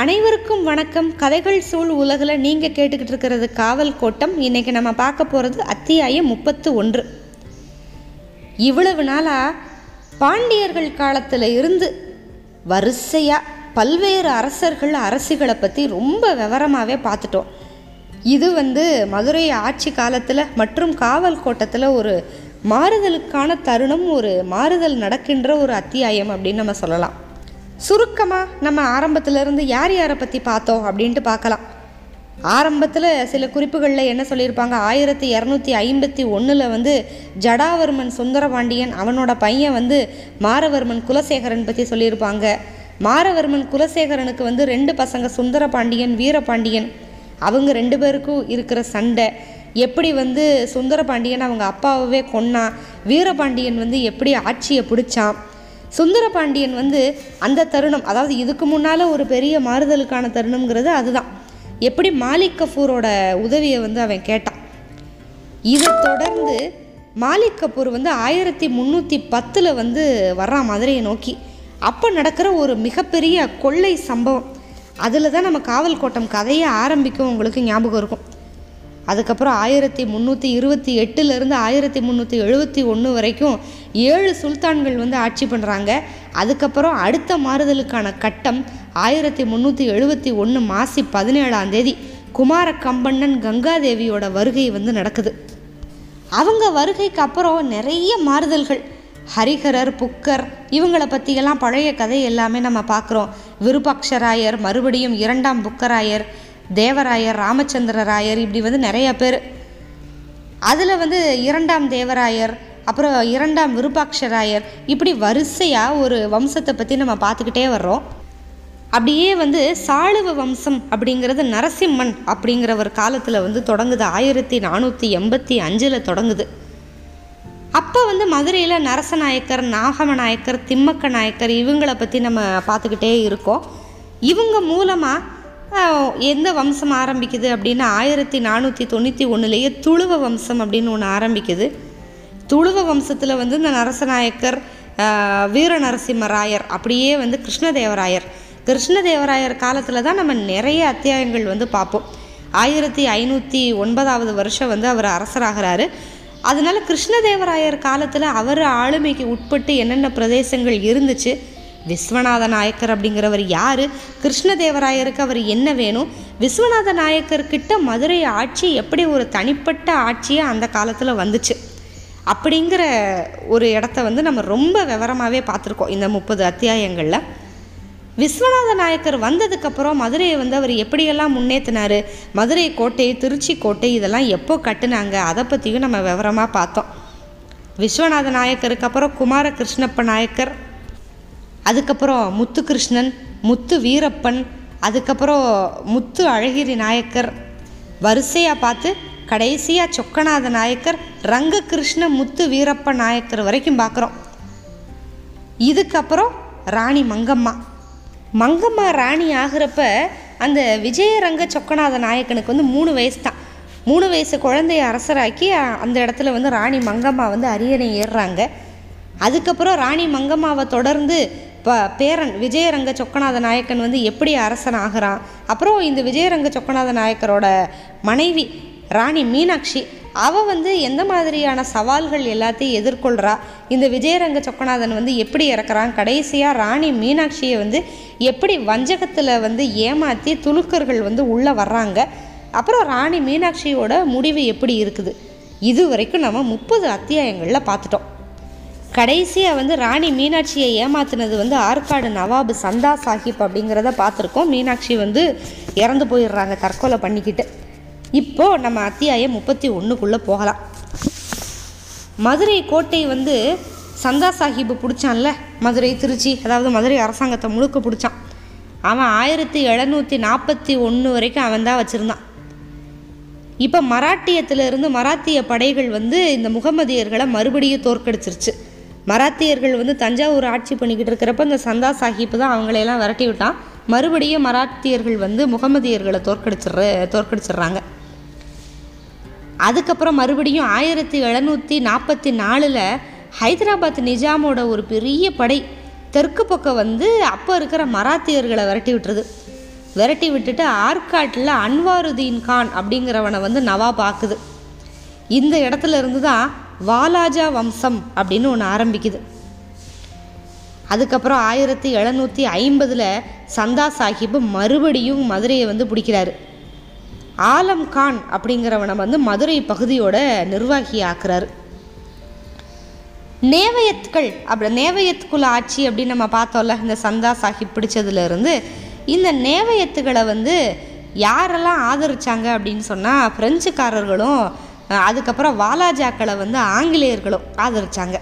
அனைவருக்கும் வணக்கம். கதைகள் சூழ் உலகில் நீங்கள் கேட்டுக்கிட்டு இருக்கிறது காவல் கோட்டம். இன்றைக்கி நம்ம பார்க்க போகிறது அத்தியாயம் முப்பத்து ஒன்று. இவ்வளவு நாளாக பாண்டியர்கள் காலத்தில் இருந்து வரிசையாக பல்வேறு அரசர்கள் அரசிகளை பற்றி ரொம்ப விவரமாகவே பார்த்துட்டோம். இது வந்து மதுரை ஆட்சி காலத்தில் மற்றும் காவல் கோட்டத்தில் ஒரு மாறுதலுக்கான தருணம் ஒரு மாறுதல் நடக்கின்ற ஒரு அத்தியாயம் அப்படின்னு நம்ம சொல்லலாம். சுருக்கமாக நம்ம ஆரம்பத்திலேருந்து யார் யாரை பற்றி பார்த்தோம் அப்படின்ட்டு பார்க்கலாம். ஆரம்பத்தில் சில குறிப்புகளில் என்ன சொல்லியிருப்பாங்க? ஆயிரத்தி இரநூத்தி ஐம்பத்தி ஒன்றில் வந்து ஜடாவர்மன் சுந்தரபாண்டியன் அவனோட பையன் வந்து மாரவர்மன் குலசேகரன் பற்றி சொல்லியிருப்பாங்க. மாரவர்மன் குலசேகரனுக்கு வந்து ரெண்டு பசங்க சுந்தரபாண்டியன் வீரபாண்டியன். அவங்க ரெண்டு பேருக்கும் இருக்கிற சண்டை. எப்படி வந்து சுந்தரபாண்டியன் அவங்க அப்பாவவே கொன்னான்? வீரபாண்டியன் வந்து எப்படி ஆட்சியை பிடிச்சான்? சுந்தரபாண்டியன் வந்து அந்த தருணம் அதாவது இதுக்கு முன்னால் ஒரு பெரிய மாறுதலுக்கான தருணம்ங்கிறது அதுதான். எப்படி மாலிக் கஃபூரோட உதவியை வந்து அவன் கேட்டான். இதை தொடர்ந்து மாலிக் கபூர் வந்து ஆயிரத்தி முந்நூற்றி பத்தில் வந்து வர்றான் மதுரையை நோக்கி. அப்போ நடக்கிற ஒரு மிகப்பெரிய கொள்ளை சம்பவம். அதில் தான் நம்ம காவல் கோட்டம் கதையை ஆரம்பிக்கும் உங்களுக்கு ஞாபகம் இருக்கும். அதுக்கப்புறம் ஆயிரத்தி முந்நூற்றி இருபத்தி எட்டுலேருந்து ஆயிரத்தி முந்நூற்றி எழுபத்தி ஒன்று வரைக்கும் ஏழு சுல்தான்கள் வந்து ஆட்சி பண்ணுறாங்க அதுக்கப்புறம் அடுத்த மாறுதலுக்கான கட்டம் ஆயிரத்தி முந்நூற்றி எழுபத்தி ஒன்று மாசி பதினேழாம் தேதி குமார கம்பண்ணன் கங்காதேவியோட வருகை வந்து நடக்குது. அவங்க வருகைக்கு அப்புறம் நிறைய மாறுதல்கள். ஹரிஹரர் புக்கர் இவங்களை பற்றியெல்லாம் பழைய கதை எல்லாமே நம்ம பார்க்குறோம். விருபாக்ஷராயர் மறுபடியும் இரண்டாம் புக்கராயர் தேவராயர் ராமச்சந்திர ராயர் இப்படி வந்து நிறைய பேர். அதில் வந்து இரண்டாம் தேவராயர் அப்புறம் இரண்டாம் விருபாக்ஷராயர் இப்படி வரிசையாக ஒரு வம்சத்தை பற்றி நம்ம பார்த்துக்கிட்டே வர்றோம். அப்படியே வந்து சாளுவ வம்சம் அப்படிங்கிறது நரசிம்மன் அப்படிங்கிற ஒரு காலத்தில் வந்து தொடங்குது. ஆயிரத்தி நானூற்றி எண்பத்தி அஞ்சில் தொடங்குது. அப்போ வந்து மதுரையில் நரசநாயக்கர் நாகமநாயக்கர் திம்மக்க நாயக்கர் இவங்களை பற்றி நம்ம பார்த்துக்கிட்டே இருக்கோம். இவங்க மூலமாக எந்த வம்சம் ஆரம்பிக்குது அப்படின்னா ஆயிரத்தி நானூற்றி தொண்ணூற்றி ஒன்றுலேயே துளுவ வம்சம் அப்படின்னு ஒன்று ஆரம்பிக்குது. துளுவ வம்சத்தில் வந்து இந்த நரசநாயக்கர் வீர நரசிம்மராயர் அப்படியே வந்து கிருஷ்ணதேவராயர். கிருஷ்ணதேவராயர் காலத்தில் தான் நம்ம நிறைய அத்தியாயங்கள் வந்து பார்ப்போம். ஆயிரத்தி ஐநூற்றி ஒன்பதாவது வருஷம் வந்து அவர் அரசராகிறாரு. அதனால கிருஷ்ணதேவராயர் காலத்தில் அவர் ஆளுமைக்கு உட்பட்டு என்னென்ன பிரதேசங்கள் இருந்துச்சு விஸ்வநாத நாயக்கர் அப்படிங்கிறவர் யார்? கிருஷ்ணதேவராயருக்கு அவர் என்ன வேணும்? விஸ்வநாத நாயக்கர்கிட்ட மதுரை ஆட்சி எப்படி ஒரு தனிப்பட்ட ஆட்சியாக அந்த காலத்தில் வந்துச்சு? அப்படிங்கிற ஒரு இடத்த வந்து நம்ம ரொம்ப விவரமாகவே பார்த்துருக்கோம் இந்த முப்பது அத்தியாயங்களில். விஸ்வநாத நாயக்கர் வந்ததுக்கப்புறம் மதுரையை வந்து அவர் எப்படியெல்லாம் முன்னேற்றினார் மதுரை கோட்டை திருச்சி கோட்டை இதெல்லாம் எப்போ கட்டுனாங்க? அதை பற்றியும் நம்ம விவரமாக பார்த்தோம். விஸ்வநாத நாயக்கருக்கு அப்புறம் குமார கிருஷ்ணப்ப நாயக்கர் அதுக்கப்புறம் முத்துகிருஷ்ணன் முத்து வீரப்பன் அதுக்கப்புறம் முத்து அழகிரி நாயக்கர். வரிசையாக பார்த்து கடைசியாக சொக்கநாத நாயக்கர் ரங்ககிருஷ்ண முத்து வீரப்ப நாயக்கர் வரைக்கும் பார்க்குறோம். இதுக்கப்புறம் ராணி மங்கம்மா. மங்கம்மா ராணி ஆகிறப்ப அந்த விஜயரங்க சொக்கநாத நாயக்கனுக்கு வந்து மூணு வயசு தான். மூணு வயசு குழந்தைய அரசராக்கி அந்த இடத்துல வந்து ராணி மங்கம்மா வந்து அரியணை ஏறுறாங்க. அதுக்கப்புறம் ராணி மங்கம்மாவை தொடர்ந்து ப பேரன் விஜயரங்க சொக்கநாத நாயக்கன் வந்து எப்படி அரசன் ஆகிறான்? அப்புறம் இந்த விஜயரங்க சொக்கநாத நாயக்கரோட மனைவி ராணி மீனாட்சி அவள் வந்து எந்த மாதிரியான சவால்கள் எல்லாத்தையும் எதிர்கொள்கிறா இந்த விஜயரங்க சொக்கநாதன் வந்து எப்படி இறக்குறான்? கடைசியாக ராணி மீனாட்சியை வந்து எப்படி வஞ்சகத்தில் வந்து ஏமாற்றி துலுக்கர்கள் வந்து உள்ளே வர்றாங்க? அப்புறம் ராணி மீனாட்சியோட முடிவு எப்படி இருக்குது? இது வரைக்கும் நம்ம முப்பது அத்தியாயங்களில் பார்த்துட்டோம். கடைசியாக வந்து ராணி மீனாட்சியை ஏமாத்தினது வந்து ஆற்காடு நவாபு சந்தா சாஹிப் அப்படிங்கிறத பார்த்துருக்கோம். மீனாட்சி வந்து இறந்து போயிடுறாங்க தற்கொலை பண்ணிக்கிட்டு. இப்போது நம்ம அத்தியாயம் முப்பத்தி ஒன்றுக்குள்ளே போகலாம். மதுரை கோட்டை வந்து சந்தா சாஹிப் பிடிச்சான்ல? மதுரை திருச்சி அதாவது மதுரை அரசாங்கத்தை முழுக்க பிடிச்சான். அவன் ஆயிரத்தி எழுநூற்றி நாற்பத்தி ஒன்று வரைக்கும் அவன் தான் வச்சுருந்தான். இப்போ மராட்டியத்திலிருந்து மராத்திய படைகள் வந்து இந்த முகமதியர்களை மறுபடியும் தோற்கடிச்சிருச்சு. மராத்தியர்கள் வந்து தஞ்சாவூர் ஆட்சி பண்ணிக்கிட்டு இருக்கிறப்ப இந்த சந்தா சாஹிப் தான் அவங்களையெல்லாம் விரட்டி விட்டான். மறுபடியும் மராத்தியர்கள் வந்து முகமதியர்களை தோற்கடிச்சிடுற தோற்கடிச்சிடுறாங்க அதுக்கப்புறம் மறுபடியும் ஆயிரத்தி எழுநூற்றி நாற்பத்தி நாலில் ஹைதராபாத் நிஜாமோட ஒரு பெரிய படை தெற்கு பக்கம் வந்து அப்போ இருக்கிற மராத்தியர்களை விரட்டி விட்டுருது. விரட்டி விட்டுட்டு ஆற்காட்டில் அன்வாருதீன் கான் அப்படிங்கிறவனை வந்து நவாப் ஆக்குது. இந்த இடத்துல இருந்து தான் வாலாஜா வம்சம் அப்படின்னு ஒன்று ஆரம்பிக்குது. அதுக்கப்புறம் ஆயிரத்தி எழுநூற்றி ஐம்பதில் சந்தா சாஹிப் மறுபடியும் மதுரையை வந்து பிடிக்கிறாரு. ஆலம் கான் அப்படிங்கிறவனை வந்து மதுரை பகுதியோட நிர்வாகி ஆக்குறாரு. நேவயத்கள் அப்படி நேவயத்துக்குள் ஆட்சி அப்படின்னு நம்ம பார்த்தோம்ல இந்த சந்தா சாஹிப் பிடிச்சதுலேருந்து இந்த நேவயத்துகளை வந்து யாரெல்லாம் ஆதரிச்சாங்க அப்படின்னு சொன்னால் பிரெஞ்சுக்காரர்களும் அதுக்கப்புறம் வாலாஜாக்களை வந்து ஆங்கிலேயர்களும் ஆதரித்தாங்க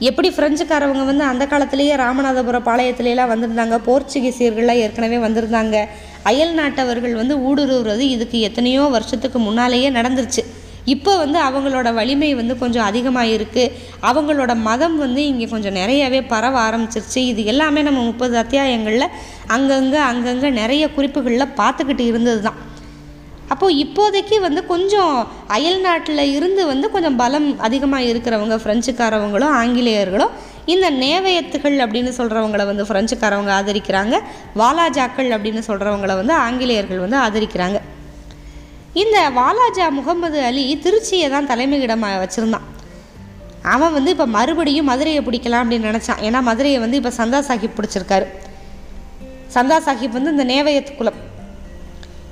எப்படி பிரெஞ்சுக்காரவங்க வந்து அந்த காலத்திலேயே ராமநாதபுரம் பாளையத்திலலாம் வந்திருந்தாங்க போர்ச்சுகீசியர்கள்லாம் ஏற்கனவே வந்திருந்தாங்க அயல் நாட்டவர்கள் வந்து ஊடுருவுறது இதுக்கு எத்தனையோ வருஷத்துக்கு முன்னாலேயே நடந்துருச்சு. இப்போ வந்து அவங்களோட வலிமை வந்து கொஞ்சம் அதிகமாக இருக்குது அவங்களோட மதம் வந்து இங்கே கொஞ்சம் நிறையவே பரவ ஆரம்பிச்சிருச்சு. இது எல்லாமே நம்ம முப்பது அத்தியாயங்களில் அங்கங்கே அங்கங்கே நிறைய குறிப்புகளில் பார்த்துக்கிட்டு இருந்தது தான் அப்போது இப்போதைக்கு வந்து கொஞ்சம் அயல் நாட்டில் இருந்து வந்து கொஞ்சம் பலம் அதிகமாக இருக்கிறவங்க ஃப்ரெஞ்சுக்காரவங்களும் ஆங்கிலேயர்களும் இந்த நேவயத்துகள் அப்படின்னு சொல்கிறவங்கள வந்து ஃப்ரெஞ்சுக்காரவங்க ஆதரிக்கிறாங்க. வாலாஜாக்கள் அப்படின்னு சொல்கிறவங்கள வந்து ஆங்கிலேயர்கள் வந்து ஆதரிக்கிறாங்க. இந்த வாலாஜா முகமது அலி திருச்சியை தான் தலைமையிடமாக வச்சுருந்தான். அவன் வந்து இப்போ மறுபடியும் மதுரையை பிடிக்கலாம் அப்படின்னு நினச்சான். ஏன்னா மதுரையை வந்து இப்போ சந்தா சாஹிப் பிடிச்சிருக்காரு. சந்தா சாஹிப் வந்து இந்த நேவயத்து குலம்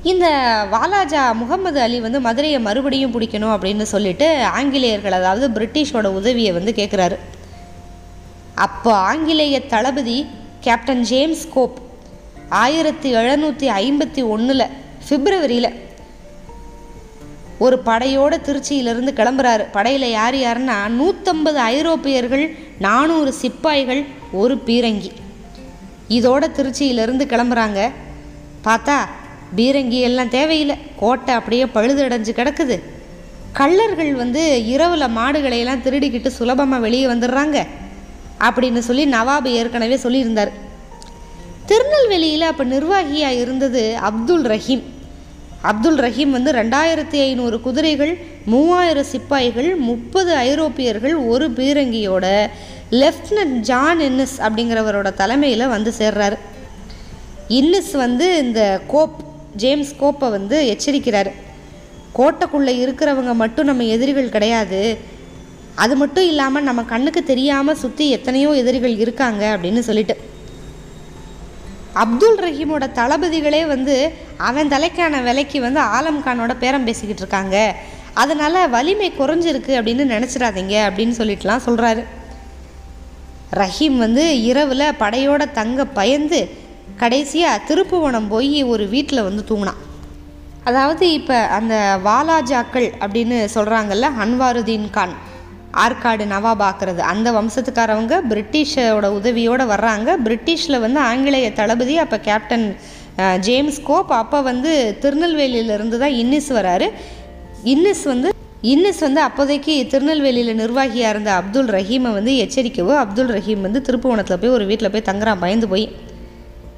இந்த வாலாஜா முகமது அலி வந்து மதுரையை மறுபடியும் பிடிக்கணும் அப்படின்னு சொல்லிட்டு ஆங்கிலேயர்கள் அதாவது பிரிட்டிஷோட உதவியை வந்து கேட்குறாரு அப்போ ஆங்கிலேய தளபதி கேப்டன் ஜேம்ஸ் கோப் ஆயிரத்தி எழுநூற்றி ஐம்பத்தி ஒன்றில் பிப்ரவரியில் ஒரு படையோட திருச்சியிலிருந்து கிளம்புறாரு. படையில் யார் யாருன்னா நூற்றம்பது ஐரோப்பியர்கள் நானூறு சிப்பாய்கள் ஒரு பீரங்கி. இதோட திருச்சியிலிருந்து கிளம்புறாங்க. பார்த்தா பீரங்கி எல்லாம் தேவையில்லை. கோட்டை அப்படியே பழுதடைஞ்சு கிடக்குது. கள்ளர்கள் வந்து இரவில் மாடுகளையெல்லாம் திருடிக்கிட்டு சுலபமாக வெளியே வந்துடுறாங்க. அப்படின்னு சொல்லி நவாபு ஏற்கனவே சொல்லியிருந்தார். திருநெல்வேலியில் அப்போ நிர்வாகியாக இருந்தது அப்துல் ரஹீம். அப்துல் ரஹீம் வந்து ரெண்டாயிரத்தி ஐநூறு குதிரைகள் மூவாயிரம் சிப்பாய்கள் முப்பது ஐரோப்பியர்கள் ஒரு பீரங்கியோட லெஃப்டினன்ட் ஜான் இன்னிஸ் அப்படிங்கிறவரோட தலைமையில் வந்து சேர்றாரு. இன்னிஸ் வந்து இந்த கோப் ஜேம்ஸ் கோப்பை வந்து எச்சரிக்கிறார். கோட்டைக்குள்ளே இருக்கிறவங்க மட்டும் நம்ம எதிரிகள் கிடையாது. அது மட்டும் இல்லாமல் நம்ம கண்ணுக்கு தெரியாமல் சுற்றி எத்தனையோ எதிரிகள் இருக்காங்க அப்படின்னு சொல்லிட்டு. அப்துல் ரஹீமோட தளபதிகளே வந்து அவன் தலைக்கான விலைக்கு வந்து ஆலம்கானோட பேரம் பேசிக்கிட்டு இருக்காங்க. அதனால் வலிமை குறைஞ்சிருக்கு அப்படின்னு நினச்சிடாதீங்க அப்படின்னு சொல்லிட்டுலாம் சொல்கிறாரு ரஹீம் வந்து இரவில் படையோட தங்க பயந்து கடைசியாக திருப்புவனம் போய் ஒரு வீட்டில் வந்து தூங்கினான். அதாவது இப்போ அந்த வாலாஜாக்கள் அப்படின்னு சொல்கிறாங்கல்ல அன்வாருதீன் கான் ஆற்காடு நவாபாக்குறது அந்த வம்சத்துக்காரவங்க பிரிட்டிஷோட உதவியோடு வர்றாங்க. பிரிட்டிஷில் வந்து ஆங்கிலேய தளபதி அப்போ கேப்டன் ஜேம்ஸ் கோப் அப்போ வந்து திருநெல்வேலியிலேருந்து தான் இன்னிஸ் வராரு. இன்னிஸ் வந்து இன்னிஸ் வந்து அப்போதைக்கு திருநெல்வேலியில் நிர்வாகியாக இருந்த அப்துல் ரஹீமை வந்து எச்சரிக்கவோ அப்துல் ரஹீம் வந்து திருப்புவனத்தில் போய் ஒரு வீட்டில் போய் தங்குறான் பயந்து போய்.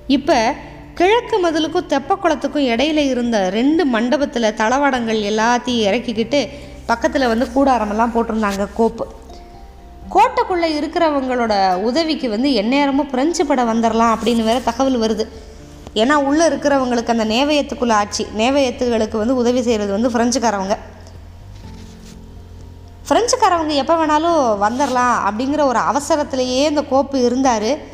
இப்போ கிழக்கு மதிலுக்கும் தெப்பக்குளத்துக்கும் இடையில இருந்த ரெண்டு மண்டபத்தில் தளவாடங்கள் எல்லாத்தையும் இறக்கிக்கிட்டு பக்கத்தில் வந்து கூடாரமெல்லாம் போட்டிருந்தாங்க கோப்பு. கோட்டைக்குள்ளே இருக்கிறவங்களோட உதவிக்கு வந்து எந்நேரமும் பிரெஞ்சு படம் வந்துடலாம் அப்படின்னு வேற தகவல் வருது. ஏன்னா உள்ளே இருக்கிறவங்களுக்கு அந்த நேவயத்துக்குள்ள ஆட்சி நேவயத்துகளுக்கு வந்து உதவி செய்கிறது வந்து ஃப்ரெஞ்சுக்காரவங்க ஃப்ரெஞ்சுக்காரவங்க எப்போ வேணாலும் வந்துடலாம் அப்படிங்கிற ஒரு அவசரத்திலேயே இந்த கோப்பு இருந்தார்.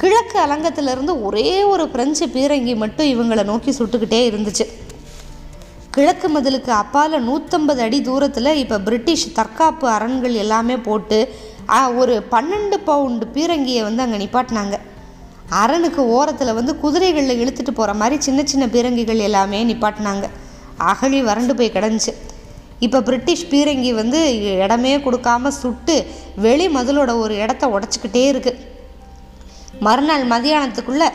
கிழக்கு அலங்கத்திலிருந்து ஒரே ஒரு பிரெஞ்சு பீரங்கி மட்டும் இவங்களை நோக்கி சுட்டுக்கிட்டே இருந்துச்சு. கிழக்கு மதிலுக்கு அப்பால் நூற்றம்பது அடி தூரத்தில் இப்போ பிரிட்டிஷ் தற்காப்பு அரண்கள் எல்லாமே போட்டு ஒரு பன்னெண்டு பவுண்டு பீரங்கியை வந்து அங்கே நிப்பாட்டினாங்க. அரணுக்கு ஓரத்தில் வந்து குதிரைகளில் இழுத்துட்டு போகிற மாதிரி சின்ன சின்ன பீரங்கிகள் எல்லாமே நிப்பாட்டினாங்க. அகழி வறண்டு போய் கிடந்துச்சு. இப்போ பிரிட்டிஷ் பீரங்கி வந்து இடமே கொடுக்காம சுட்டு வெளி மதிலோட ஒரு இடத்த உடச்சிக்கிட்டே இருக்குது மறுநாள் மதியானத்துக்குள்ளே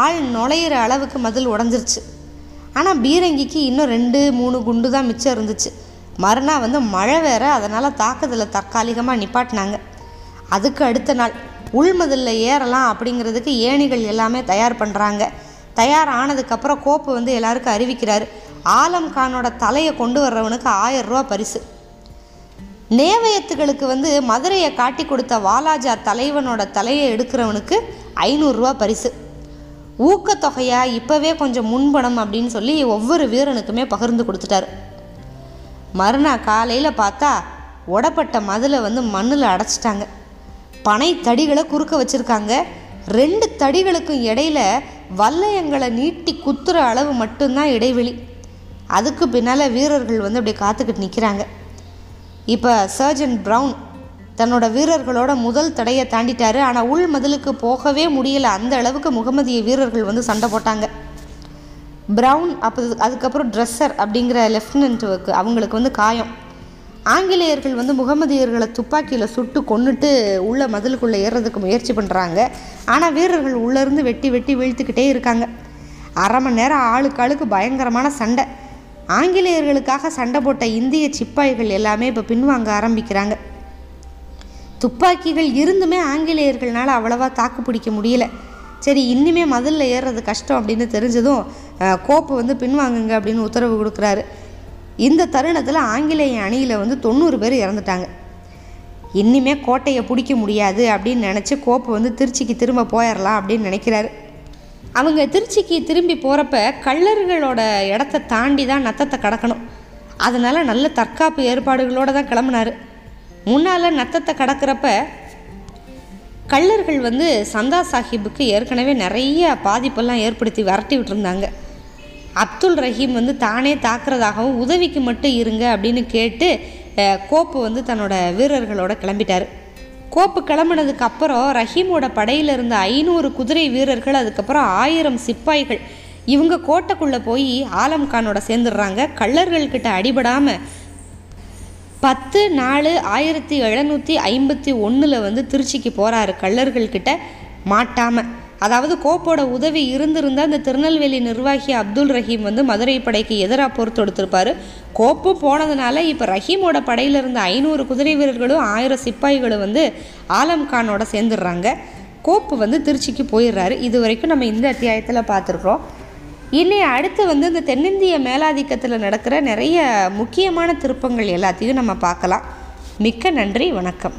ஆள் நுழையிற அளவுக்கு மதில் உடஞ்சிருச்சு. ஆனால் பீரங்கிக்கு இன்னும் ரெண்டு மூணு குண்டு தான் மிச்சம் இருந்துச்சு. மறுநாள் வந்து மழை வேற அதனால் தாக்குதலில் தற்காலிகமாக நிப்பாட்டினாங்க. அதுக்கு அடுத்த நாள் உள்மதிலில் ஏறலாம் அப்படிங்கிறதுக்கு ஏணிகள் எல்லாமே தயார் பண்ணுறாங்க தயார் ஆனதுக்கப்புறம் கோப்பு வந்து எல்லாருக்கும் அறிவிக்கிறாரு. ஆலம் கானோட தலையை கொண்டு வர்றவனுக்கு ஆயிரம் ரூபா பரிசு. நேவயத்துகளுக்கு வந்து மதுரையை காட்டி கொடுத்த வாலாஜா தலைவனோட தலையை எடுக்கிறவனுக்கு ஐநூறுரூவா பரிசு. ஊக்கத்தொகையாக இப்போவே கொஞ்சம் முன்பணம் அப்படின்னு சொல்லி ஒவ்வொரு வீரனுக்குமே பகிர்ந்து கொடுத்துட்டாரு. மறுநாள் காலையில் பார்த்தா உடப்பட்ட மதிலை வந்து மண்ணில் அடைச்சிட்டாங்க. பனை தடிகளை குறுக்க வச்சுருக்காங்க. ரெண்டு தடிகளுக்கும் இடையில வல்லையங்களை நீட்டி குத்துற அளவு மட்டும்தான் இடைவெளி. அதுக்கு பின்னால் வீரர்கள் வந்து அப்படியே காத்துக்கிட்டு நிற்கிறாங்க இப்போ சர்ஜன் ப்ரவுன் தன்னோட வீரர்களோட முதல் தடையை தாண்டிட்டாரு. ஆனால் உள் மதிலுக்கு போகவே முடியல. அந்த அளவுக்கு முகமதிய வீரர்கள் வந்து சண்டை போட்டாங்க. ப்ரவுன் அப்போ அதுக்கப்புறம் ட்ரெஸ்ஸர் அப்படிங்கிற லெஃப்டினன்ட்டுக்கு அவங்களுக்கு வந்து காயம். ஆங்கிலேயர்கள் வந்து முகமதியர்களை துப்பாக்கியில் சுட்டு கொண்டுட்டு உள்ள மதிலுக்குள்ளே ஏறுறதுக்கு முயற்சி பண்ணுறாங்க ஆனால் வீரர்கள் உள்ளேருந்து வெட்டி வெட்டி வீழ்த்துக்கிட்டே இருக்காங்க. அரை மணி நேரம் ஆளுக்கு ஆளுக்கு பயங்கரமான சண்டை. ஆங்கிலேயர்களுக்காக சண்டை போட்ட இந்திய சிப்பாய்கள் எல்லாமே இப்போ பின்வாங்க ஆரம்பிக்கிறாங்க. துப்பாக்கிகள் இருந்துமே ஆங்கிலேயர்களால் அவ்வளவா தாக்கு பிடிக்க முடியல. சரி இன்னுமே மதிலில் ஏறுறது கஷ்டம் அப்படின்னு தெரிஞ்சதும் கோப்பை கோப்பு வந்து பின்வாங்குங்க அப்படின்னு உத்தரவு கொடுக்குறாரு. இந்த தருணத்தில் ஆங்கிலேய அணியில் வந்து தொண்ணூறு பேர் இறந்துட்டாங்க. இன்னிமே கோட்டையை பிடிக்க முடியாது அப்படின்னு நினச்சி கோப்பு வந்து திருச்சிக்கு திரும்ப போயிடலாம் அப்படின்னு நினைக்கிறாரு. அவங்க திருச்சிக்கு திரும்பி போகிறப்ப கள்ளர்களோட இடத்த தாண்டி தான் நத்தத்தை கடக்கணும். அதனால் நல்ல தற்காப்பு ஏற்பாடுகளோடு தான் கிளம்புனார். முன்னால் நத்தத்தை கடக்கிறப்ப கள்ளர்கள் வந்து சந்தா சாஹிப்புக்கு ஏற்கனவே நிறைய பாதிப்பெல்லாம் ஏற்படுத்தி விரட்டி விட்டுருந்தாங்க. அப்துல் ரஹீம் வந்து தானே தாக்குறதாகவும் உதவிக்கு மட்டும் இருங்க அப்படின்னு கேட்டு கோப்பு வந்து தன்னோட வீரர்களோட கிளம்பிட்டார். கோப்பு கிளம்புனதுக்கு அப்புறம் ரஹீமோட படையில் இருந்த ஐநூறு குதிரை வீரர்கள் அதுக்கப்புறம் ஆயிரம் சிப்பாய்கள் இவங்க கோட்டைக்குள்ளே போய் ஆலம் கானோட சேர்ந்துடுறாங்க. கள்ளர்கள்கிட்ட அடிபடாமல் பத்து நாலு ஆயிரத்தி எழுநூற்றி ஐம்பத்தி ஒன்றில் வந்து திருச்சிக்கு போகிறாரு கள்ளர்கள்கிட்ட மாட்டாமல் அதாவது கோப்போட உதவி இருந்திருந்தால் இந்த திருநெல்வேலி நிர்வாகி அப்துல் ரஹீம் வந்து மதுரை படைக்கு எதிராக போர் தொடுத்திருப்பார். கோப்பு போனதுனால இப்போ ரஹீமோட படையில் இருந்த ஐநூறு குதிரை வீரர்களும் ஆயிரம் சிப்பாய்களும் வந்து ஆலம் கானோட சேர்ந்துடுறாங்க. கோப்பு வந்து திருச்சிக்கு போயிடுறாரு. இது வரைக்கும் நம்ம இந்த அத்தியாயத்தில் பார்த்துருக்குறோம். இனி அடுத்து வந்து இந்த தென்னிந்திய மேலாதிக்கத்தில் நடக்கிற நிறைய முக்கியமான திருப்பங்கள் எல்லாத்தையும் நம்ம பார்க்கலாம். மிக்க நன்றி வணக்கம்.